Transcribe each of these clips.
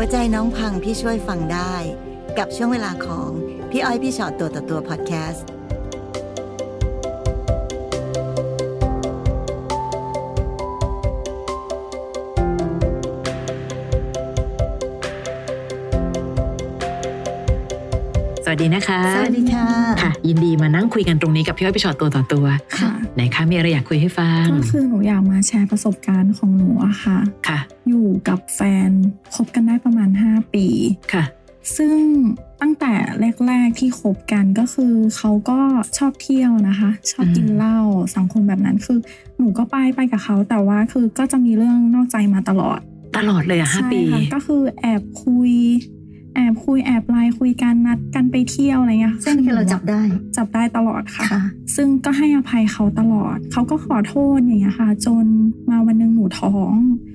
หัวใจน้องพังพี่ช่วยฟังได้ กับช่วงเวลาของพี่อ้อยพี่ชอตตัวต่อตัวพอดแคสต์ วัสดีนะคะ สวัสดีค่ะ ค่ะ ยินดีมานั่งคุยกันตรงนี้กับพี่อ้อยพี่ชอตตัวต่อตัว ค่ะ ไหนคะมีอะไรอยากคุยให้ฟัง ก็คือหนูอยากมาแชร์ประสบการณ์ของหนูอะค่ะ ค่ะ อยู่กับแฟนคบกันได้ประมาณ 5 ปี ค่ะ ซึ่งตั้งแต่แรก ๆที่คบกันก็คือเขาก็ชอบเที่ยวนะคะ ชอบกินอืมเหล้าสังคมแบบนั้นคือ หนูก็ไปไปกับเขาแต่ว่าคือก็จะมีเรื่องนอกใจมาตลอด ตลอดเลยอะห้าใช่ปีค่ะก็คือแอบคุย แอบคุยแอบไลน์คุยกันนัดกันไปเที่ยวอะไรเงี้ยซึ่งคือเราจับได้ จับได้ตลอดค่ะค่ะ ซึ่งก็ให้อภัยเขาตลอด เขาก็ขอโทษอย่างเงี้ยค่ะ จนมาวันหนึงหนูท้องอืม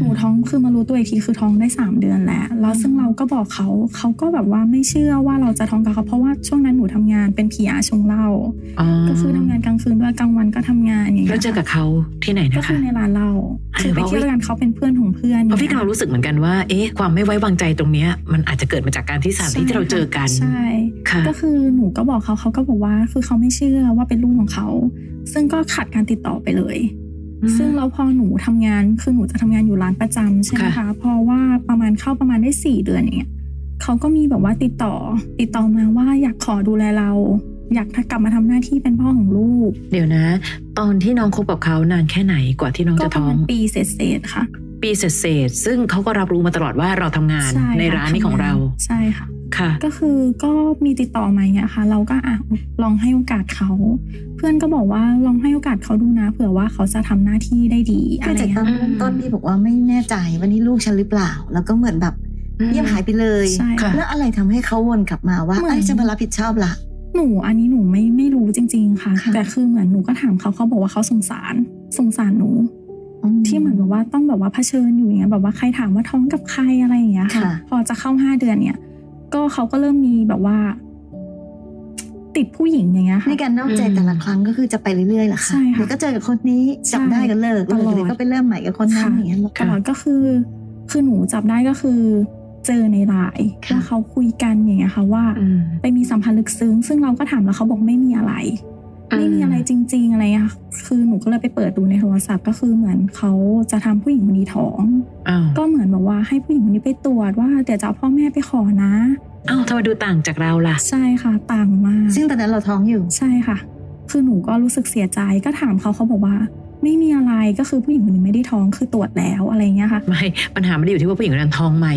หนูท้องคือมารู้ตัวอีกทีคือท้องได้3เดือนแล้ว แล้วซึ่งเราก็บอกเขาเขาก็แบบว่าไม่เชื่อว่าเราจะท้องกับเขาเพราะว่าช่วงนั้นหนูทำงานเป็นพีอาชงเหล้าอ๋อก็คือทำงานกลางคืนด้วยกลางวันก็ทำงานอย่างเงี้ยแล้วเจอกับเขาที่ไหนก็นะคืคะอในร้านเหล้าอ่าคือไปเพราะเที่ยวกันเขาเป็นเพื่อนของเพื่อนเพราะพี่เรารู้สึกเหมือนกันว่าเอ๊ะความไม่ไว้วางใจตรงเนี้ยมันอาจจะเกิดมาจากการที่สถานที่ที่เราเจอกันใช่ค่ะก็คือหนูก็บอกเขาเขาก็บอกว่าคือเขาไม่เชื่อว่าเป็นลูกของเขา ซึ่งก็ขัดการติดต่อไปเลยอืม ซึ่งเราพอหนูทำงานคือหนูจะทำงานอยู่ร้านประจำใช่ไหมค่ะคะเพราะว่าประมาณเข้าประมาณได้สี่เดือนอย่างเงี้ยเขาก็มีแบบว่าติดต่อ ติดต่อมาว่าอยากขอดูแลเรา อยากกลับมาทำหน้าที่เป็นพ่อของลูก เดี๋ยวนะ ตอนที่น้องคบกับเขานานแค่ไหนกว่าที่น้องก็จะประท้อมางณปีเศษๆค่ะ ปีเศษๆซึ่งเขาก็รับรู้มาตลอดว่าเราทำงานใช่ในค่ะร้านนี้ของเราใช่ค่ะค่ะ ก็คือก็มีติดต่อมาอย่างเงี้ยค่ะ เราก็อะลองให้โอกาสเขา เพื่อนก็บอกว่าลองให้โอกาสเขาดูนะ เผื่อว่าเขาจะทำหน้าที่ได้ดีอะคือไรจากตเงี้อนยเริ่มต้นพี่บอกว่าไม่แน่ใจว่านี่ลูกฉันหรือเปล่า แล้วก็เหมือนแบบอืมเงียบหายไปเลยใช่ค่ะแล้วอะไรทำให้เขาวนกลับมาว่าเหมือนไอ้ยจะมารับผิดชอบละหนูอันนี้หนูไม่ไม่รู้จริงๆค่ะค่ะ แต่คือเหมือนหนูก็ถามเขาเขาบอกว่าเขาสงสารสงสารหนู ที่เหมือนแบบว่าต้องแบบว่าเผชิญอยู่อย่างเงี้ยแบบว่าใครถามว่าท้องกับใครอะไรอย่างเงี้ยค่ะค่ะพอจะเข้าห้าเดือนเนี่ย ก็เขาก็เริ่มมีแบบว่า ติดผู้หญิงอย่างเงี้ยค่ะในการนอกใจอืมแต่ละครั้งก็คือจะไปเรื่อยๆเหรอคะใช่ค่ะเดี๋ยวก็เจอกับคนนี้จับใช่ได้ก็เลิกตลอดเดี๋ยวก็ไปเริ่มใหม่กับคนนั้นค่ะอย่างเงี้ยเหรอตลอดก็คือ คือหนูจับได้ก็คือเจอในไลน์ค่ะว่าเขาคุยกันอย่างเงี้ยค่ะว่าอืมไปมีสัมพันธ์ลึกซึ้ง ซึ่งเราก็ถามแล้วเขาบอกไม่มีอะไรอืม ไม่มีอะไรจริง ๆ อะไรอะค่ะคือหนูก็เลยไปเปิดดูในโทรศัพท์ ก็คือเหมือนเขาจะทำผู้หญิงคนนี้ท้องอ้าวก็เหมือนแบบว่าให้ผู้หญิงคนนี้ไปตรวจว่าเดี๋ยวจะเอาพ่อแม่ไปขอนะอ้าวทำไมดูต่างจากเราล่ะ ใช่ค่ะ ต่างมาก ซึ่งตอนนั้นเราท้องอยู่ ใช่ค่ะ คือหนูก็รู้สึกเสียใจก็ถามเขาเขาบอกว่า ไม่มีอะไรก็คือผู้หญิงคนนี้ไม่ได้ท้องคือตรวจแล้วอะไรเงี้ยค่ะ ไม่ปัญหาไม่ได้อยู่ที่ว่าผู้หญิงคนนั้นท้องไหม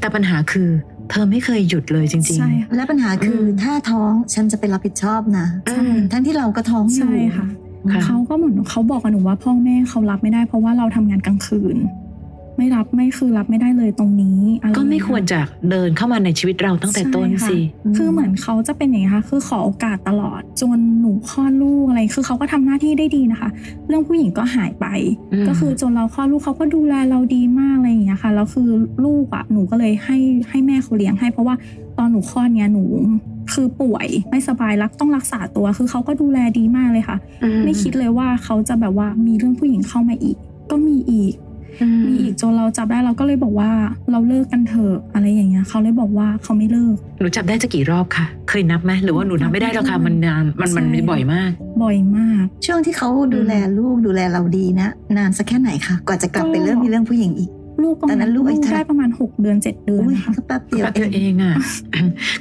แต่ปัญหาคือ เธอไม่เคยหยุดเลยจริงใช่ค่ะและปัญหาคืออมถ้าท้องฉันจะไปรับผิดชอบนะอืมทั้งที่เราก็ท้องอยู่ใช่ค่ะค่ะเขาก็เหมือนเขาบอกกับหนูว่าพ่อแม่เขารับไม่ได้เพราะว่าเราทำงานกลางคืน ไม่รับไม่คือรับไม่ได้เลยตรงนี้อะไรก็ไม่ควรจะเดินเข้ามาในชีวิตเราตั้งแต่ต้นใช่ค่ะสิคือเหมือนเขาจะเป็นอย่างนี้ค่ะคือขอโอกาสตลอดจนหนูคลอดลูกอะไร คือเขาก็ทำหน้าที่ได้ดีนะคะ เรื่องผู้หญิงก็หายไปอืมก็คือจนเราคลอดลูกเขาก็ดูแลเราดีมากอะไรอย่างเงี้ยค่ะแล้วคือลูกอะหนูก็เลยให้ให้แม่เขาเลี้ยงให้เพราะว่าตอนหนูคลอดเนี้ยหนูคือป่วยไม่สบายรักต้องรักษาตัวคือเขาก็ดูแลดีมากเลยค่ะอืไม่คิดเลยว่าเขาจะแบบว่ามีเรื่องผู้หญิงเข้ามาอีก ก็มีอีกอื มมีอีกจนเราจับได้เราก็เลยบอกว่าเราเลิกกันเถอะอะไรอย่างเงี้ยเขาเลยบอกว่าเขาไม่เลิกหนูจับได้จะกี่รอบคะเคยนับไหมหรือว่าหนูนับไม่ได้แล้วค่ะมันนานมันมันใช่มีบ่อยมาก บ่อยมาก ช่วงที่เขาดูแลลูกดูแลเราดีนะ นานสักแค่ไหนคะกว่าจะกลับไปก็เริ่มมีเรื่องผู้หญิงอีก ลูกประตอนนั้มาณนลูลูกกอายุเท่าไหร่ได้ประมาณ 6 เดือน 7 เดือนอุ้ยค่ะก็แป๊บเดียวแป๊บเดียวเอเองงอะ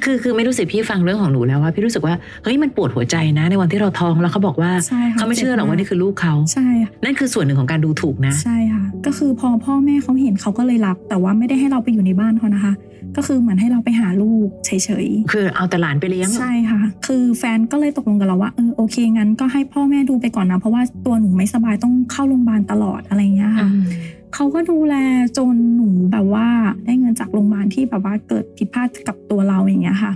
คือคือไม่รู้สิพี่ฟังเรื่องของหนูแล้วว่าพี่รู้สึกว่าเฮ้ยมันปวดหัวใจนะ ในวันที่เราท้องแล้วเขาบอกว่าใช่ค่ะเขาไม่เชื่อหรอกว่านี่คือลูกเขาใช่ค่ะนั่นคือส่วนหนึ่งของการดูถูกนะ ใช่ค่ะ ก็คือพอพ่อแม่เขาเห็นเขาก็เลยรับ แต่ว่าไม่ได้ให้เราไปอยู่ในบ้านเขานะคะ ก็คือเหมือนให้เราไปหาลูกเฉยคือเอาแต่หลานไปเลี้ยงๆใช่ค่ะ คือแฟนก็เลยตกลงกับเราว่าเออโอเคงั้นก็ให้พ่อแม่ดูไปก่อนนะ เพราะว่าตัวหนูไม่สบายต้องเข้าโรงพยาบาลตลอดอะไรอย่างเงี้ยอืค่ะมเขาก็ดูแลจนหนูแบบว่าได้เงินจากโรงพยาบาลที่แบบว่าเกิดผิดพลาดกับตัวเราอย่างเงี้ยค่ะ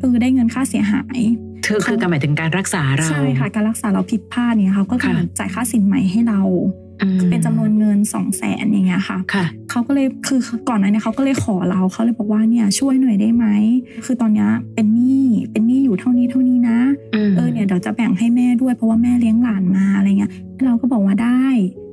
คือได้เงินค่าเสียหายเธอคือการหมายถึงการรักษาเรา ใช่ค่ะ การรักษาเราผิดพลาดเนี่ยเขาก็คือค่ะเหมือนจ่ายค่าสินใหม่ให้เราอืม เป็นจำนวนเงินสองแสนอย่างเงี้ยค่ะค่ะเขาก็เลยคือก่อนหน้านี้เขาก็เลยขอเราเขาเลยบอกว่าเนี่ยช่วยหน่อยได้ไหมคือตอนเนี้ยเป็นหนี้เป็นหนี้อยู่เท่านี้เท่านี้นะอืมเออเนี่ยเดี๋ยวจะแบ่งให้แม่ด้วยเพราะว่าแม่เลี้ยงหลานมาอะไรเงี้ยเราก็บอกว่าได้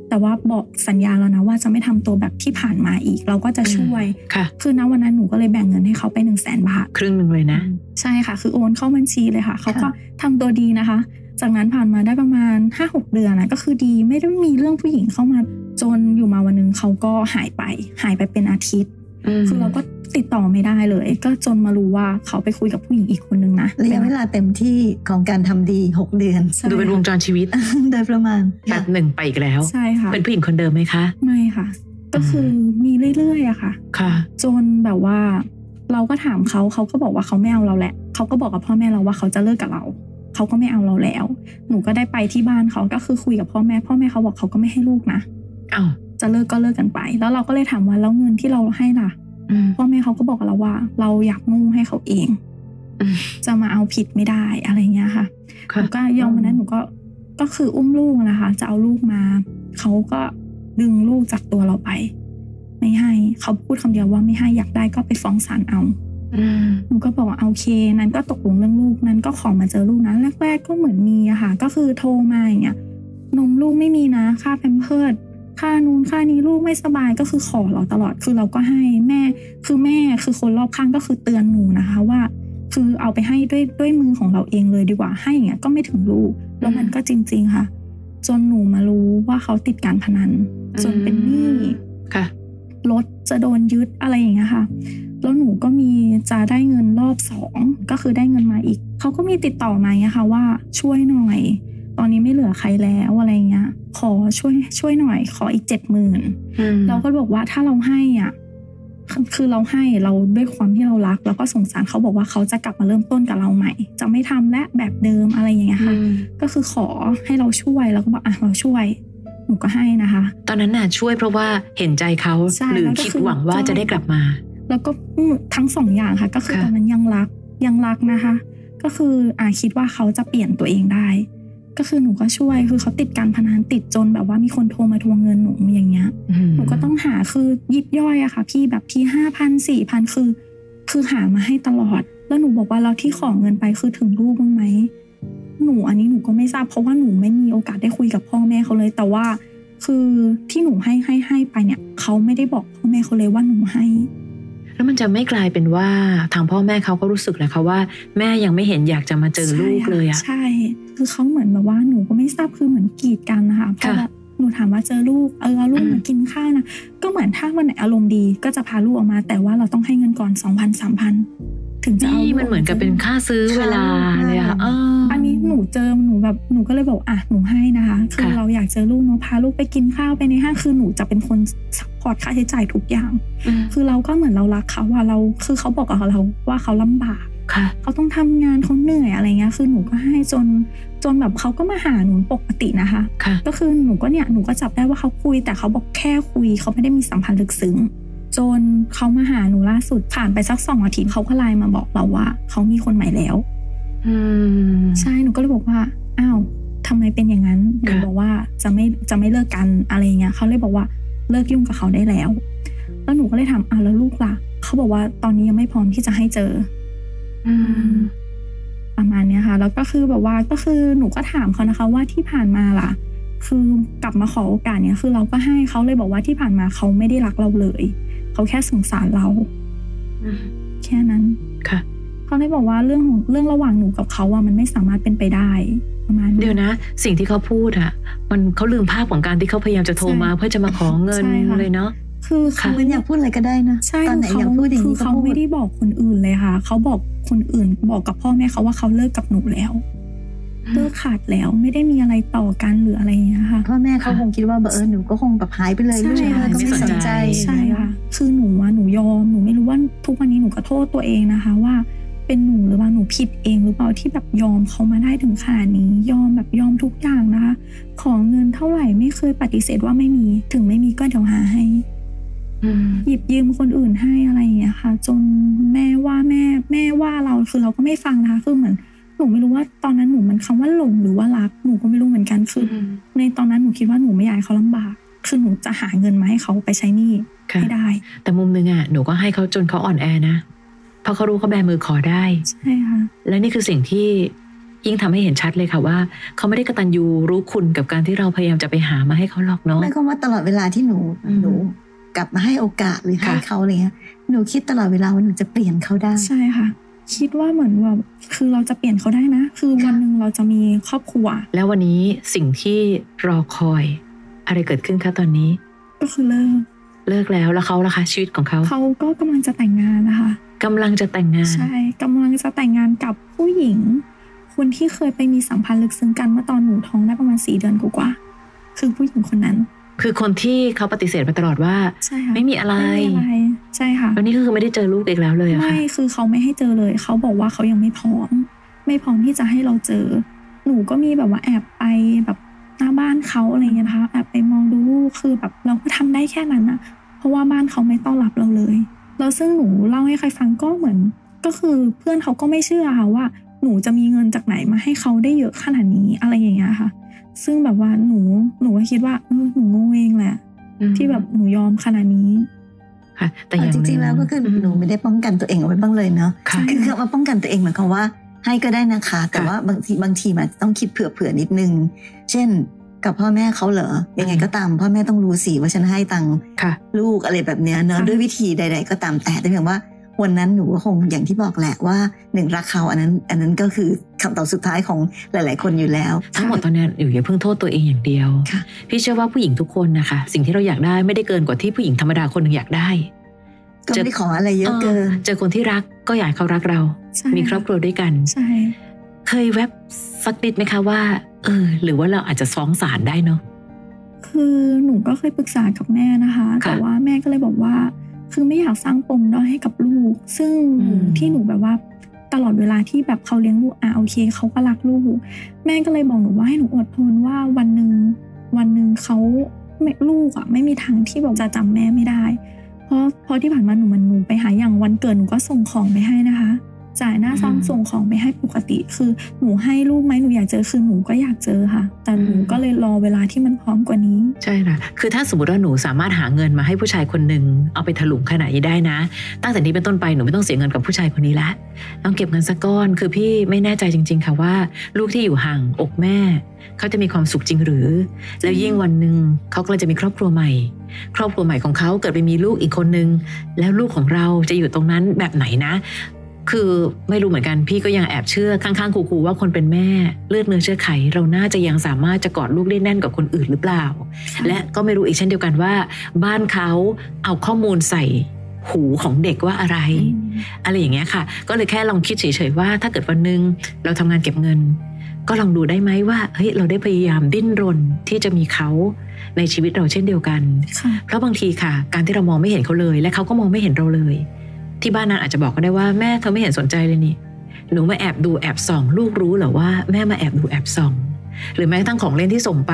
แต่ว่าบอกสัญญาแล้วนะว่าจะไม่ทำตัวแบบที่ผ่านมาอีก เราก็จะช่วยค่ะ คือณวันนั้นหนูก็เลยแบ่งเงินให้เขาไปหนึ่งแสนบาทครึ่งหนึ่งเลยนะ ใช่ค่ะ คือโอนเข้าบัญชีเลยค่ะเขาก็ค่ะทำตัวดีนะคะ จากนั้นผ่านมาได้ประมาณ 5-6 เดือนนะก็คือดีไม่ได้มีเรื่องผู้หญิงเข้ามา จนอยู่มาวันหนึงเขาก็หายไป หายไปเป็นอาทิตย์คือเราก็ติดต่อไม่ได้เลย ก็จนมารู้ว่าเขาไปคุยกับผู้หญิงอีกคนนึงนะระยะเวลาเต็มที่ของการทำดี 6 เดือนใช่ดูเป็นวงจรชีวิตโดยประมาณแป๊บหนึ่งไปอีกแล้วใช่ค่ะเป็นผู้หญิงคนเดิมไหมคะ ไม่ค่ะ ก็คือมีเรื่อยๆอะค่ะ ค่ะ จนแบบว่า เราก็ถามเขาเขาก็บอกว่าเขาไม่เอาเราแหละเขาก็บอกกับพ่อแม่เราว่าเขาจะเลิกกับเรา เขาก็ไม่เอาเราแล้ว หนูก็ได้ไปที่บ้านเขาก็คือคุยกับพ่อแม่ พ่อแม่เขาบอกเขาก็ไม่ให้ลูกนะอ้าวจะเลิกก็เลิกกันไป แล้วเราก็เลยถามว่าแล้วเงินที่เราให้ล่ะอืมพ่อแม่เขาก็บอกกับเราว่า เราอยากมุ่งให้เขาเองอืมจะมาเอาผิดไม่ได้อะไรเงี้ยค่ะหค่ะนูก็ยอมวันนั้นหนูก็ก็คืออุ้มลูกนะคะ จะเอาลูกมาเขาก็ดึงลูกจากตัวเราไป ไม่ให้เขาพูดคำเดียวว่าไม่ให้อยากได้ก็ไปฟ้องศาลเอาอืม หนูก็บอกว่าโอเค นั้นก็ตกลงเรื่องลูกนั้นก็ขอมาเจอลูกนะแรกๆก็เหมือนมีอะค่ะ ก็คือโทรมาอย่างเงี้ยนมลูกไม่มีนะค่าแพมเพิร์ดค่านูนค่านี้ลูกไม่สบายก็คือขอเราตลอดคือเราก็ให้แม่ คือแม่คือคนรอบข้างก็คือเตือนหนูนะคะว่า คือเอาไปให้ด้วยด้วยมือของเราเองเลยดีกว่าให้อย่างเงี้ยก็ไม่ถึงลูกแล้วมันก็จริง ๆค่ะ จนหนูมารู้ว่าเขาติดการพนันจนเป็นหนี้ค่ะรถจะโดนยึดอะไรอย่างเงี้ยค่ะ แล้วหนูก็มีจะได้เงินรอบสองก็คือได้เงินมาอีก เขาก็มีติดต่อมาเงี้ยค่ะว่าช่วยหน่อย ตอนนี้ไม่เหลือใครแล้วอะไรเงี้ยขอช่วยช่วยหน่อย ขออีกเจ็ดหมื่นอืมเราก็บอกว่าถ้าเราให้อะคือคือเราให้เราด้วยความที่เรารัก แล้วก็สงสารเขาบอกว่าเขาจะกลับมาเริ่มต้นกับเราใหม่ จะไม่ทำและแบบเดิมอะไรอย่างเงี้ยอืค่ะมก็คือขอให้เราช่วยแล้วก็บอกอะเราช่วยหนูก็ให้นะคะ ตอนนั้นน่ะช่วยเพราะว่าเห็นใจเขาใช่หรือแล้วก็คิดคือหวังว่าจะได้กลับมา แล้วก็ทั้งสองอย่างค่ะ ก็คือค่ะตอนนั้นยังรักยังรักนะคะ ก็คืออ่าคิดว่าเขาจะเปลี่ยนตัวเองได้ ก็คือหนูก็ช่วยคือเขาติดการพนันติดจนแบบว่ามีคนโทรมาทวงเงินหนูอย่างเงี้ยอืมหนูก็ต้องหาคือยิบย่อยอะค่ะ พี่แบบที่ห้าพันสี่พันคือ คือหามาให้ตลอด แล้วหนูบอกว่าเราที่ขอเงินไปคือถึงลูกบ้างไหมหนูอันนี้หนูก็ไม่ทราบเพราะว่าหนูไม่มีโอกาสได้คุยกับพ่อแม่เขาเลย แต่ว่าคือที่หนูให้ให้ให้ไปเนี่ย เขาไม่ได้บอกพ่อแม่เขาเลยว่าหนูให้ แล้วมันจะไม่กลายเป็นว่าทางพ่อแม่เขาก็รู้สึกแหละค่ะว่า แม่ยังไม่เห็นอยากจะมาเจอลูกเลยอะใช่ คือเขาเหมือนแบบว่าหนูก็ไม่ทราบคือเหมือนกีดกันนะคะเพราะค่ะแบบหนูถามว่าเจอลูกเออเอาลูกอืมมากินข้าวนะก็เหมือนถ้าวันไหนอารมณ์ดีก็จะพาลูกออกมา แต่ว่าเราต้องให้เงินก่อนสองพันสามพัน ถึงจะเอานี่ลูมันเหมือนกับเป็นค่าซื้อเวลาเลยอะเอออันนี้หนูเจอหนูแบบหนูก็เลยบอกอะหนูให้นะคะคือค่ะเราอยากเจอลูกเนาะพาลูกไปกินข้าวไปในห้างคือหนูจะเป็นคน support ค่าใช้จ่ายทุกอย่างอืมคือเราก็เหมือนเรารักเขาว่าเราคือเขาบอกกับเราว่าเขาลำบากค่ะเขาต้องทำงานเขาเหนื่อยอะไรเงี้ยคือหนูก็ให้จนจนแบบเขาก็มาหาหนูปกตินะคะค่ะก็คือหนูก็เนี่ยหนูก็จับได้ว่าเขาคุยแต่เขาบอกแค่คุยเขาไม่ได้มีสัมพันธ์ลึกซึ้ง จนเขามาหาหนูล่าสุดผ่านไปสักสองอาทิตย์เขาก็ไลน์มาบอกเราว่าเขามีคนใหม่แล้วอืมใช่หนูก็เลยบอกว่าอ้าวทำไมเป็นอย่างนั้นหนูค่ะบอกว่าจะไม่จะไม่เลิกกันอะไรเงี้ยเขาเลยบอกว่าเลิกยุ่งกับเขาได้แล้ว แล้วหนูก็เลยถามอ้าวแล้วลูกล่ะเขาบอกว่าตอนนี้ยังไม่พร้อมที่จะให้เจอ อืมประมาณเนี้ยค่ะ แล้วก็คือแบบว่าก็คือหนูก็ถามเขานะคะ ว่าที่ผ่านมาล่ะ คือกลับมาขอโอกาสเนี้ยคือเราก็ให้เขาเลยบอกว่าที่ผ่านมาเขาไม่ได้รักเราเลยเขาแค่สงสารเราอืมแค่นั้นค่ะเขาเลยบอกว่าเรื่องของเรื่องระหว่างหนูกับเขาอะมันไม่สามารถเป็นไปได้ประมาณเดี๋ยวนะ สิ่งที่เขาพูดอะมันเขาลืมภาพของการที่เขาพยายามจะโทรมาใช่เพื่อจะมาขอเงินใช่ค่ะเลยเนาะคือค่ะเขาเหมือนอยากพูดอะไรก็ได้นะใช่ตอนไหนคือยากพูดอย่างคืนี้อก็เขาพูดไม่ได้บอกคนอื่นเลยค่ะ เขาบอกคนอื่นบอกกับพ่อแม่เขาว่าเขาเลิกกับหนูแล้ว เลิกขาดแล้วไม่ได้มีอะไรต่อกันหรืออะไรอย่างเงี้ยค่ะพ่อแม่เขาคงคิดว่าแบบเออหนูก็คงแบบหายไปเลยใช่ลูกค่ะก็ไม่สนใจใช่ค่ะคือหนูว่าหนูยอมหนูไม่รู้ว่าทุกวันนี้หนูก็โทษตัวเองนะคะว่าเป็นหนูหรือว่าหนูผิดเองหรือเปล่าที่แบบยอมเขามาได้ถึงขนาดนี้ยอมแบบยอมทุกอย่างนะคะ ขอเงินเท่าไหร่ไม่เคยปฏิเสธว่าไม่มีถึงไม่มีก็เดี๋ยวหาให้อืมหยิบยืมคนอื่นให้อะไรอย่างเงี้ยค่ะ จนแม่ว่าแม่แม่ว่าเราคือเราก็ไม่ฟังนะคะคือเหมือนห นูไม่รู้ว่าตอนนั้นหนูมันคำว่าหลงหรือว่ารักหนูก็ไม่รู้เหมือนกันคืออืมในตอนนั้นหนูคิดว่าหนูไม่อยากให้เขาลำบากคือหนูจะหาเงินมาให้เขาไปใช้หนี้ค่ะให้ได้ แต่มุมนึงอะหนูก็ให้เขาจนเขาอ่อนแอนะเพราะเขารู้เขาแบมือขอได้ใช่ค่ะและนี่คือสิ่งที่ยิ่งทำให้เห็นชัดเลยค่ะว่า เขาไม่ได้กระตันยูรู้คุณกับการที่เราพยายามจะไปหามาให้เขาหรอกเนาะหมายความว่าตลอดเวลาที่หนูอืมหนูกลับมาให้โอกาสหรือให้ค่ะเขาอะไรเงี้ยหนูคิดตลอดเวลาว่าหนูจะเปลี่ยนเขาได้ใช่ค่ะ คิดว่าเหมือนแบบคือเราจะเปลี่ยนเขาได้นะ คือวันหนึ่งเราจะมีครอบครัว แล้ววันนี้สิ่งที่รอคอย อะไรเกิดขึ้นคะตอนนี้ ก็คือเลิกเลิกแล้วแล้วเขาล่ะคะชีวิตของเขาเขาก็กำลังจะแต่งงานนะคะกำลังจะแต่งงาน ใช่กำลังจะแต่งงานกับผู้หญิง คนที่เคยไปมีสัมพันธ์ลึกซึ้งกันเมื่อตอนหนูท้องได้ประมาณสี่เดือนกว่าๆคือผู้หญิงคนนั้น คือคนที่เขาปฏิเสธมาตลอดว่าใช่ค่ะไม่มีอะไรไม่มีอะไรใช่ค่ะแล้วนี่ก็คือไม่ได้เจอลูกอีกแล้วเลยอะค่ะไม่คือเขาไม่ให้เจอเลย เขาบอกว่าเขายังไม่พร้อม ไม่พร้อมที่จะให้เราเจอ หนูก็มีแบบว่าแอบไปแบบหน้าบ้านเขาอะไรเงี้ยนะคะแอบไปมองดูลูกคือแบบเราก็ทำได้แค่นั้นนะเพราะว่าบ้านเขาไม่ต้อนรับเราเลยแล้วซึ่งหนูเล่าให้ใครฟังก็เหมือน ก็คือเพื่อนเขาก็ไม่เชื่อค่ะว่า หนูจะมีเงินจากไหนมาให้เขาได้เยอะขนาดนี้อะไรอย่างเงี้ยค่ะ ซึ่งแบบว่าหนูหนูก็คิดว่าเออหนูโง่เองแหละอืมที่แบบหนูยอมขนาดนี้ค่ะแต่อย่างจริงๆแล้วก็คืออมหนูไม่ได้ป้องกันตัวเองเอาไว้บ้างเลยเนาะค่ะคือคำว่าป้องกันตัวเองหมายความว่า ให้ก็ได้นะคะ แต่ค่ะว่าบางทีบางทีมันต้องคิดเผื่อๆนิดนึง เช่นกับพ่อแม่เขาเหรอ ยังไงก็ตาม พ่อแม่ต้องรู้สิว่าฉันให้ตังค์ค่ะลูกอะไรแบบเนี้ยเนอะค่ะด้วยวิธีใด ๆ ก็ตามแต่แต่เพียงว่า วันนั้นหนูก็คงอย่างที่บอกแหละว่าหนึ่งรักเขาอันนั้น อันนั้นก็คือคำตอบสุดท้ายของหลาย ๆ คนอยู่แล้ว ทั้งหมดตอนนี้อยู่อย่าเพิ่งโทษตัวเองอย่างเดียวค่ะพี่เชื่อว่าผู้หญิงทุกคนนะคะ สิ่งที่เราอยากได้ไม่ได้เกินกว่าที่ผู้หญิงธรรมดาคนหนึ่งอยากได้ก็ไม่ได้ขออะไรเยอะเกินเจอคนที่รักก็อยากให้เขารักเราใช่มีครอบครัวด้วยกันใช่เคยแวบสักนิดไหมคะว่า เออ หรือว่าเราอาจจะฟ้องศาลได้เนาะคือหนูก็เคยปรึกษากับแม่นะคะค่ะแต่ว่าแม่ก็เลยบอกว่า คือไม่อยากสร้างปมด้อยให้กับลูก ซึ่งอืมที่หนูแบบว่าตลอดเวลาที่แบบเขาเลี้ยงลูกอะโอเคเขาก็รักลูก แม่ก็เลยบอกหนูว่าให้หนูอดทนว่าวันหนึ่งวันหนึ่งเขาไม่ลูกอะไม่มีทางที่แบบจะจำแม่ไม่ได้ เพราะเพราะที่ผ่านมาหนูมันหนูไปหาอย่างวันเกิดหนูก็ส่งของไปให้นะคะ จ่ายหน้าซ่อมอืมส่งของไปให้ปกติ คือหนูให้ลูกไหมหนูอยากเจอคือหนูก็อยากเจอค่ะ แต่หนูอืมก็เลยรอเวลาที่มันพร้อมกว่านี้ ใช่ค่ะ คือถ้าสมมติว่าหนูสามารถหาเงินมาให้ผู้ชายคนหนึ่งเอาไปถลุงขนาดนี้ได้นะ ตั้งแต่นี้เป็นต้นไปหนูไม่ต้องเสียเงินกับผู้ชายคนนี้ละต้องเก็บเงินสักก้อน คือพี่ไม่แน่ใจจริง ๆ ค่ะว่า ลูกที่อยู่ห่างอกแม่เขาจะมีความสุขจริงหรือ แล้วยิ่งวันหนึ่งเขากำลังจะมีครอบครัวใหม่ ครอบครัวใหม่ของเขาเกิดไปมีลูกอีกคนนึง แล้วลูกของเราจะอยู่ตรงนั้นแบบไหนนะ คือไม่รู้เหมือนกันพี่ก็ยังแอบเชื่อข้างๆครูๆว่าคนเป็นแม่ เลือดเนื้อเชื้อไข เราน่าจะยังสามารถจะกอดลูกได้แน่นกว่าคนอื่นหรือเปล่า และก็ไม่รู้อีกเช่นเดียวกันว่า บ้านเขาเอาข้อมูลใส่หูของเด็กว่าอะไร อะไรอย่างเงี้ยค่ะ ก็เลยแค่ลองคิดเฉยๆว่า ถ้าเกิดวันหนึ่งเราทำงานเก็บเงิน ก็ลองดูได้ไหมว่าเฮ้ยเราได้พยายามดิ้นรนที่จะมีเขาในชีวิตเราเช่นเดียวกันค่ะเพราะบางทีค่ะ การที่เรามองไม่เห็นเขาเลย และเขาก็มองไม่เห็นเราเลย ที่บ้านนั้นอาจจะบอกก็ได้ว่าแม่เธอไม่เห็นสนใจเลยนี่หนูมาแอบดูแอบส่อง ลูกรู้เหรอว่าแม่มาแอบดูแอบส่อง หรือแม้กระทั่งของเล่นที่ส่งไป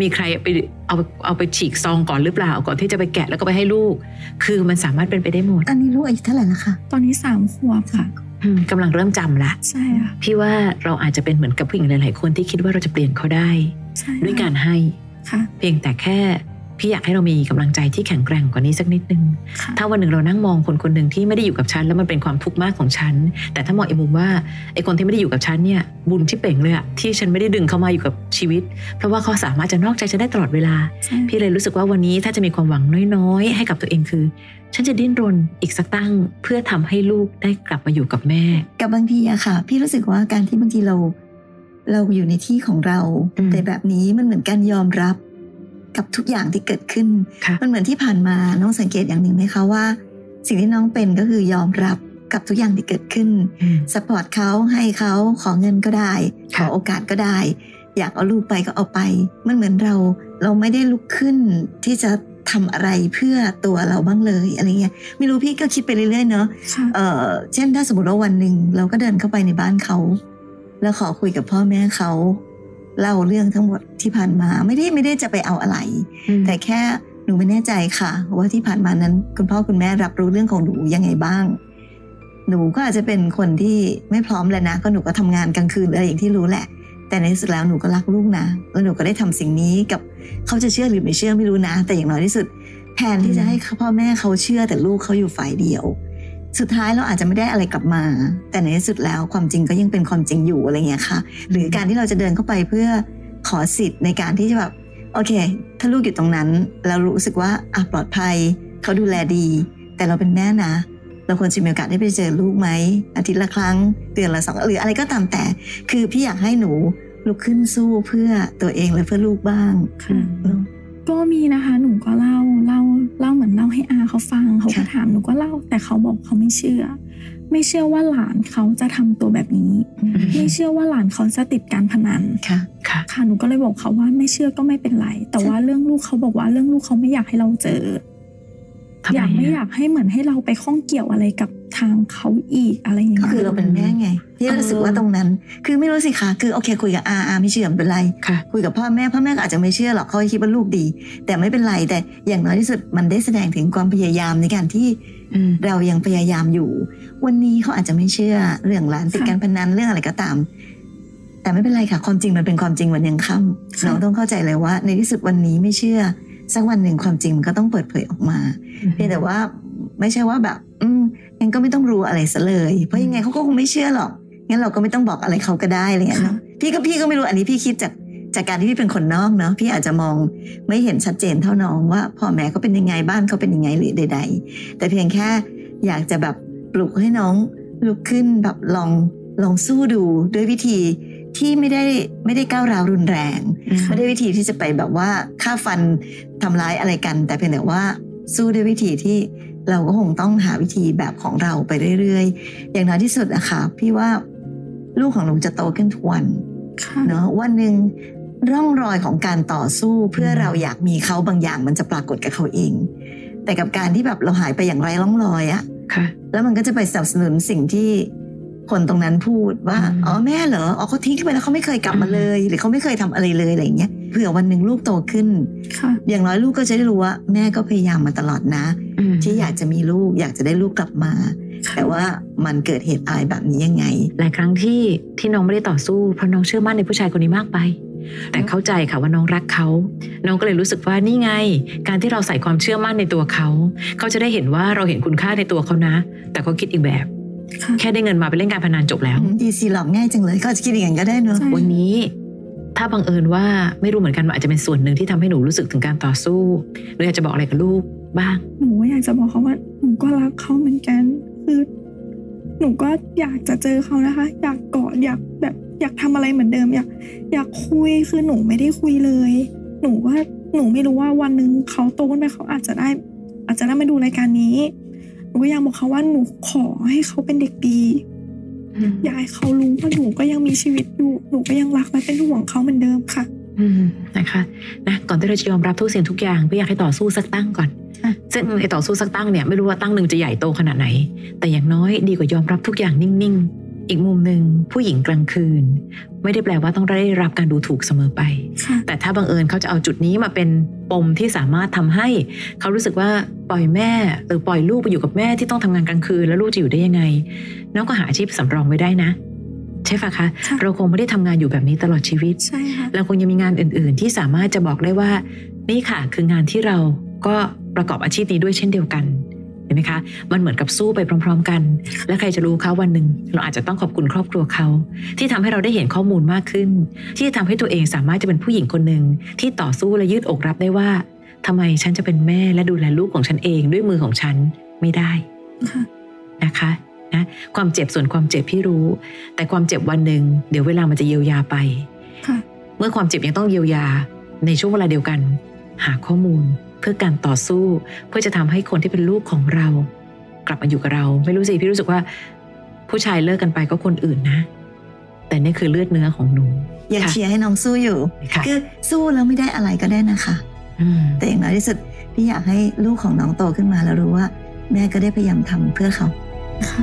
มีใครไปเอาเอาไปฉีกซองก่อนหรือเปล่าก่อนที่จะไปแกะแล้วก็ไปให้ลูก คือมันสามารถเป็นไปได้หมดตอนนี้ลูกอายุเท่าไหร่ละคะตอนนี้สามขวบค่ะอืมกำลังเริ่มจำละใช่ค่ะพี่ว่าเราอาจจะเป็นเหมือนกับผู้หญิงหลาย ๆ คนที่คิดว่าเราจะเปลี่ยนเขาได้ใช่ค่ะด้วยการให้ค่ะเพียงแต่แค่ พี่อยากให้เรามีกำลังใจที่แข็งแกร่งกว่านี้สักนิดนึงค่ะถ้าวันหนึ่งเรานั่งมองคนคนหนึ่งที่ไม่ได้อยู่กับฉันแล้วมันเป็นความทุกข์มากของฉัน แต่ถ้ามองอีกมุมว่าไอ้คนที่ไม่ได้อยู่กับฉันเนี่ยบุญที่เป่งเลยอะที่ฉันไม่ได้ดึงเขามาอยู่กับชีวิต เพราะว่าเขาสามารถจะนอกใจฉันได้ตลอดเวลาใช่พี่เลยรู้สึกว่าวันนี้ถ้าจะมีความหวังน้อยๆ ให้กับตัวเองคือ ฉันจะดิ้นรนอีกสักตั้งเพื่อทำให้ลูกได้กลับมาอยู่กับแม่ กับบางทีอะค่ะ พี่รู้สึกว่าการที่บางทีเรา เราอยู่ในที่ของเราอืมแต่แบบนี้มันเหมือนการยอมรับ กับทุกอย่างที่เกิดขึ้นค่ะมันเหมือนที่ผ่านมาน้องสังเกตอย่างหนึ่งไหมคะว่า สิ่งที่น้องเป็นก็คือยอมรับกับทุกอย่างที่เกิดขึ้นอืมสปอร์ตเขาให้เขาขอเงินก็ได้ขค่ะอโอกาสก็ได้ อยากเอาลูกไปก็เอาไป มันเหมือนเราเราไม่ได้ลุกขึ้นที่จะทำอะไรเพื่อตัวเราบ้างเลยอะไรเงี้ยไม่รู้พี่ก็คิดไปเรื่อยๆเนาะค่ะเออเช่นถ้าสมมติว่าวันหนึ่งเราก็เดินเข้าไปในบ้านเขา แล้วขอคุยกับพ่อแม่เขา เล่าเรื่องทั้งหมดที่ผ่านมาไม่ได้ไม่ได้จะไปเอาอะไรอืมแต่แค่หนูไม่แน่ใจค่ะ ว่าที่ผ่านมานั้น คุณพ่อคุณแม่รับรู้เรื่องของหนูยังไงบ้าง หนูก็อาจจะเป็นคนที่ไม่พร้อมแล้วนะ ก็หนูก็ทำงานกลางคืนอะไรอย่างที่รู้แหละ แต่ในที่สุดแล้วหนูก็รักลูกนะแล้วหนูก็ได้ทำสิ่งนี้กับเขาจะเชื่อหรือไม่เชื่อไม่รู้นะ แต่อย่างน้อยที่สุดแทนที่จะให้พ่อแม่เขาเชื่อแต่ลูกเขาอยู่ฝ่ายเดียว สุดท้ายเราอาจจะไม่ได้อะไรกลับมา แต่ในที่สุดแล้วความจริงก็ยังเป็นความจริงอยู่อะไรเงี้ยค่ะ หรือการที่เราจะเดินเข้าไปเพื่อขอสิทธิ์ในการที่จะแบบโอเค ถ้าลูกอยู่ตรงนั้นเรารู้สึกว่าอะปลอดภัยเขาดูแลดี แต่เราเป็นแม่นะ เราควรจะมีโอกาสได้ไปเจอลูกไหมอาทิตย์ละครั้งเดือนละสองหรืออะไรก็ตามแต่ คือพี่อยากให้หนูลุกขึ้นสู้เพื่อตัวเองและเพื่อลูกบ้างค่ะเนอะ ก็มีนะคะหนูก็เล่าเล่าเล่าเหมือนเล่าให้อาเขาฟังเขาก็ค่ะถามหนูก็เล่า แต่เขาบอกเขาไม่เชื่อ ไม่เชื่อว่าหลานเขาจะทำตัวแบบนี้ ไม่เชื่อว่าหลานเขาจะติดการพนันค่ะค่ะค่ะหนูก็เลยบอกเขาว่าไม่เชื่อก็ไม่เป็นไร แต่ว่าเรื่องลูกเขาบอกว่าเรื่องลูกเขาไม่อยากให้เราเจอทำไม อยากไม่อะอยากให้เหมือนให้เราไปข้องเกี่ยวอะไรกับทางเขาอีกอะไรอย่างก็เงี้ยคือเราเป็นแม่ไงพี่รู้สึกว่าตรงนั้น คือไม่รู้สิคะคือโอเค คุยกับอาอาไม่เชื่อไม่เป็นไรค่ะคุยกับพ่อแม่พ่อแม่ก็อาจจะไม่เชื่อหรอกเขาคิดว่าลูกดี แต่ไม่เป็นไรแต่อย่างน้อยที่สุดมันได้แสดงถึงความพยายามในการที่อืมเรายังพยายามอยู่ วันนี้เขาอาจจะไม่เชื่อเรื่องร้านติดการพนันเรื่องอะไรก็ตาม แต่ไม่เป็นไรค่ะความจริงมันเป็นความจริงวันยังค่ำน้องต้องเข้าใจเลยว่า ในที่สุดวันนี้ไม่เชื่อ สักวันหนึ่งความจริงมันก็ต้องเปิดเผยออกมา เพียงแต่ว่าไม่ใช่ว่าแบบ อืมงั้นก็ไม่ต้องรู้อะไรซะเลย เพราะยังไงเขาก็คงไม่เชื่อหรอกงั้นเราก็ไม่ต้องบอกอะไรเขาก็ได้อะไรเงี้ยเนาะพี่ก็พี่ก็ไม่รู้อันนี้พี่คิดจากจากการที่พี่เป็นคนนอกเนาะพี่อาจจะมองไม่เห็นชัดเจนเท่าน้องว่าพ่อแม่เขาเป็นยังไงบ้านเขาเป็นยังไงหรือใด ๆ แต่เพียงแค่อยากจะแบบปลุกให้น้องลุกขึ้นแบบลองลองสู้ดูด้วยวิธี ที่ไม่ได้ไม่ได้ก้าวร้าวรุนแรงอืมไม่ได้วิธีที่จะไปแบบว่าฆ่าฟันทำร้ายอะไรกัน แต่เพียงแต่ว่าสู้ด้วยวิธีที่เราก็คงต้องหาวิธีแบบของเราไปเรื่อยๆ อย่างน้อยที่สุดอะค่ะพี่ว่าลูกของหนูจะโตขึ้นทุกวันค่ะเนาะวันหนึ่งร่องรอยของการต่อสู้เพื่ออืมเราอยากมีเขาบางอย่างมันจะปรากฏกับเขาเอง แต่กับการที่แบบเราหายไปอย่างไร้ร่องรอยอะค่ะแล้วมันก็จะไปสนับสนุนสิ่งที่ คนตรงนั้นพูดว่าอืมอ๋อแม่เหรออ๋อเขาทิ้งไปแล้วเขาไม่เคยกลับมาเลย หรือเขาไม่เคยทำอะไรเลยอะไรอย่างเงี้ยเผื่อวันหนึ่งลูกโตขึ้นค่ะอย่างน้อยลูกก็จะได้รู้ว่า แม่ก็พยายามมาตลอดนะอืมที่อยากจะมีลูกอยากจะได้ลูกกลับมา แต่ว่ามันเกิดเหตุอะไรแบบนี้ยังไง หลายครั้งที่ที่น้องไม่ได้ต่อสู้เพราะน้องเชื่อมั่นในผู้ชายคนนี้มากไปแต่เข้าใจค่ะว่าน้องรักเขา น้องก็เลยรู้สึกว่านี่ไง การที่เราใส่ความเชื่อมั่นในตัวเขา เขาจะได้เห็นว่าเราเห็นคุณค่าในตัวเขานะ แต่เขาคิดอีกแบบค่ะ แค่ได้เงินมาไปเล่นการพนันจบแล้วดีซีหลอกง่ายจังเลยเขาอาจจะคิดอย่างนั้นก็ได้เนอะใช่วันนี้ ถ้าบังเอิญว่าไม่รู้เหมือนกันว่าอาจจะเป็นส่วนหนึ่งที่ทำให้หนูรู้สึกถึงการต่อสู้หรืออยากจะบอกอะไรกับลูกบ้าง หนูอยากจะบอกเขาว่าหนูก็รักเขาเหมือนกันคือหนูก็อยากจะเจอเขานะคะ อยากกอดอยากแบบอยากทำอะไรเหมือนเดิมอยากอยากคุยคือหนูไม่ได้คุยเลย หนูว่าหนูไม่รู้ว่าวันหนึ่งเขาโตขึ้นไปเขาอาจจะได้ อาจจะได้มาดูรายการนี้หนู ก็อยากบอกเขาว่าหนูขอให้เขาเป็นเด็กดีอยากให้เขารู้ว่าหนูก็ยังมีชีวิตอยู่หนูก็ยังรักและเป็นห่วงเขาเหมือนเดิมค่ะ อืมนะคะนะก่อนที่เราจะยอมรับทุกสิ่งทุกอย่างพี่อยากให้ต่อสู้สักตั้งก่อนค่ะซึ่งไอ้ต่อสู้สักตั้งเนี่ยไม่รู้ว่าตั้งหนึ่งจะใหญ่โตขนาดไหน แต่อย่างน้อยดีกว่ายอมรับทุกอย่างนิ่งๆ อีกมุมหนึ่งผู้หญิงกลางคืน ไม่ได้แปลว่าต้องได้รับการดูถูกเสมอไปค่ะแต่ถ้าบังเอิญเขาจะเอาจุดนี้มาเป็นปมที่สามารถทำให้ เขารู้สึกว่าปล่อยแม่หรือปล่อยลูกไปอยู่กับแม่ที่ต้องทำงานกลางคืน แล้วลูกจะอยู่ได้ยังไง น้องก็หาอาชีพสำรองไว้ได้นะใช่ปะคะค่ะเราคงไม่ได้ทำงานอยู่แบบนี้ตลอดชีวิตใช่ค่ะเราคงยังมีงานอื่น ๆ ที่สามารถจะบอกได้ว่า นี่ค่ะคืองานที่เราก็ประกอบอาชีพนี้ด้วยเช่นเดียวกัน เห็นไหมคะมันเหมือนกับสู้ไปพร้อม ๆ กัน และใครจะรู้เขาวันหนึ่งเราอาจจะต้องขอบคุณครอบครัวเขา ที่ทำให้เราได้เห็นข้อมูลมากขึ้น ที่ทำให้ตัวเองสามารถจะเป็นผู้หญิงคนหนึ่งที่ต่อสู้และยืดอกรับได้ว่าทำไมฉันจะเป็นแม่และดูแลลูกของฉันเองด้วยมือของฉันไม่ได้ค่ะนะคะนะความเจ็บส่วนความเจ็บพี่รู้ แต่ความเจ็บวันหนึ่งเดี๋ยวเวลามันจะเยียวยาไปค่ะเมื่อความเจ็บยังต้องเยียวยาในช่วงเวลาเดียวกัน หาข้อมูล เพื่อการต่อสู้ เพื่อจะทำให้คนที่เป็นลูกของเรา กลับมาอยู่กับเรา ไม่รู้สิพี่รู้สึกว่า ผู้ชายเลิกกันไปก็คนอื่นนะ แต่นี่คือเลือดเนื้อของหนูยังค่ะเชียร์ให้น้องสู้อยู่ค่ะคือสู้แล้วไม่ได้อะไรก็ได้นะคะอืมแต่อย่างน้อยที่สุดพี่อยากให้ลูกของน้องโตขึ้นมาแล้วรู้ว่า แม่ก็ได้พยายามทำเพื่อเขาค่ะ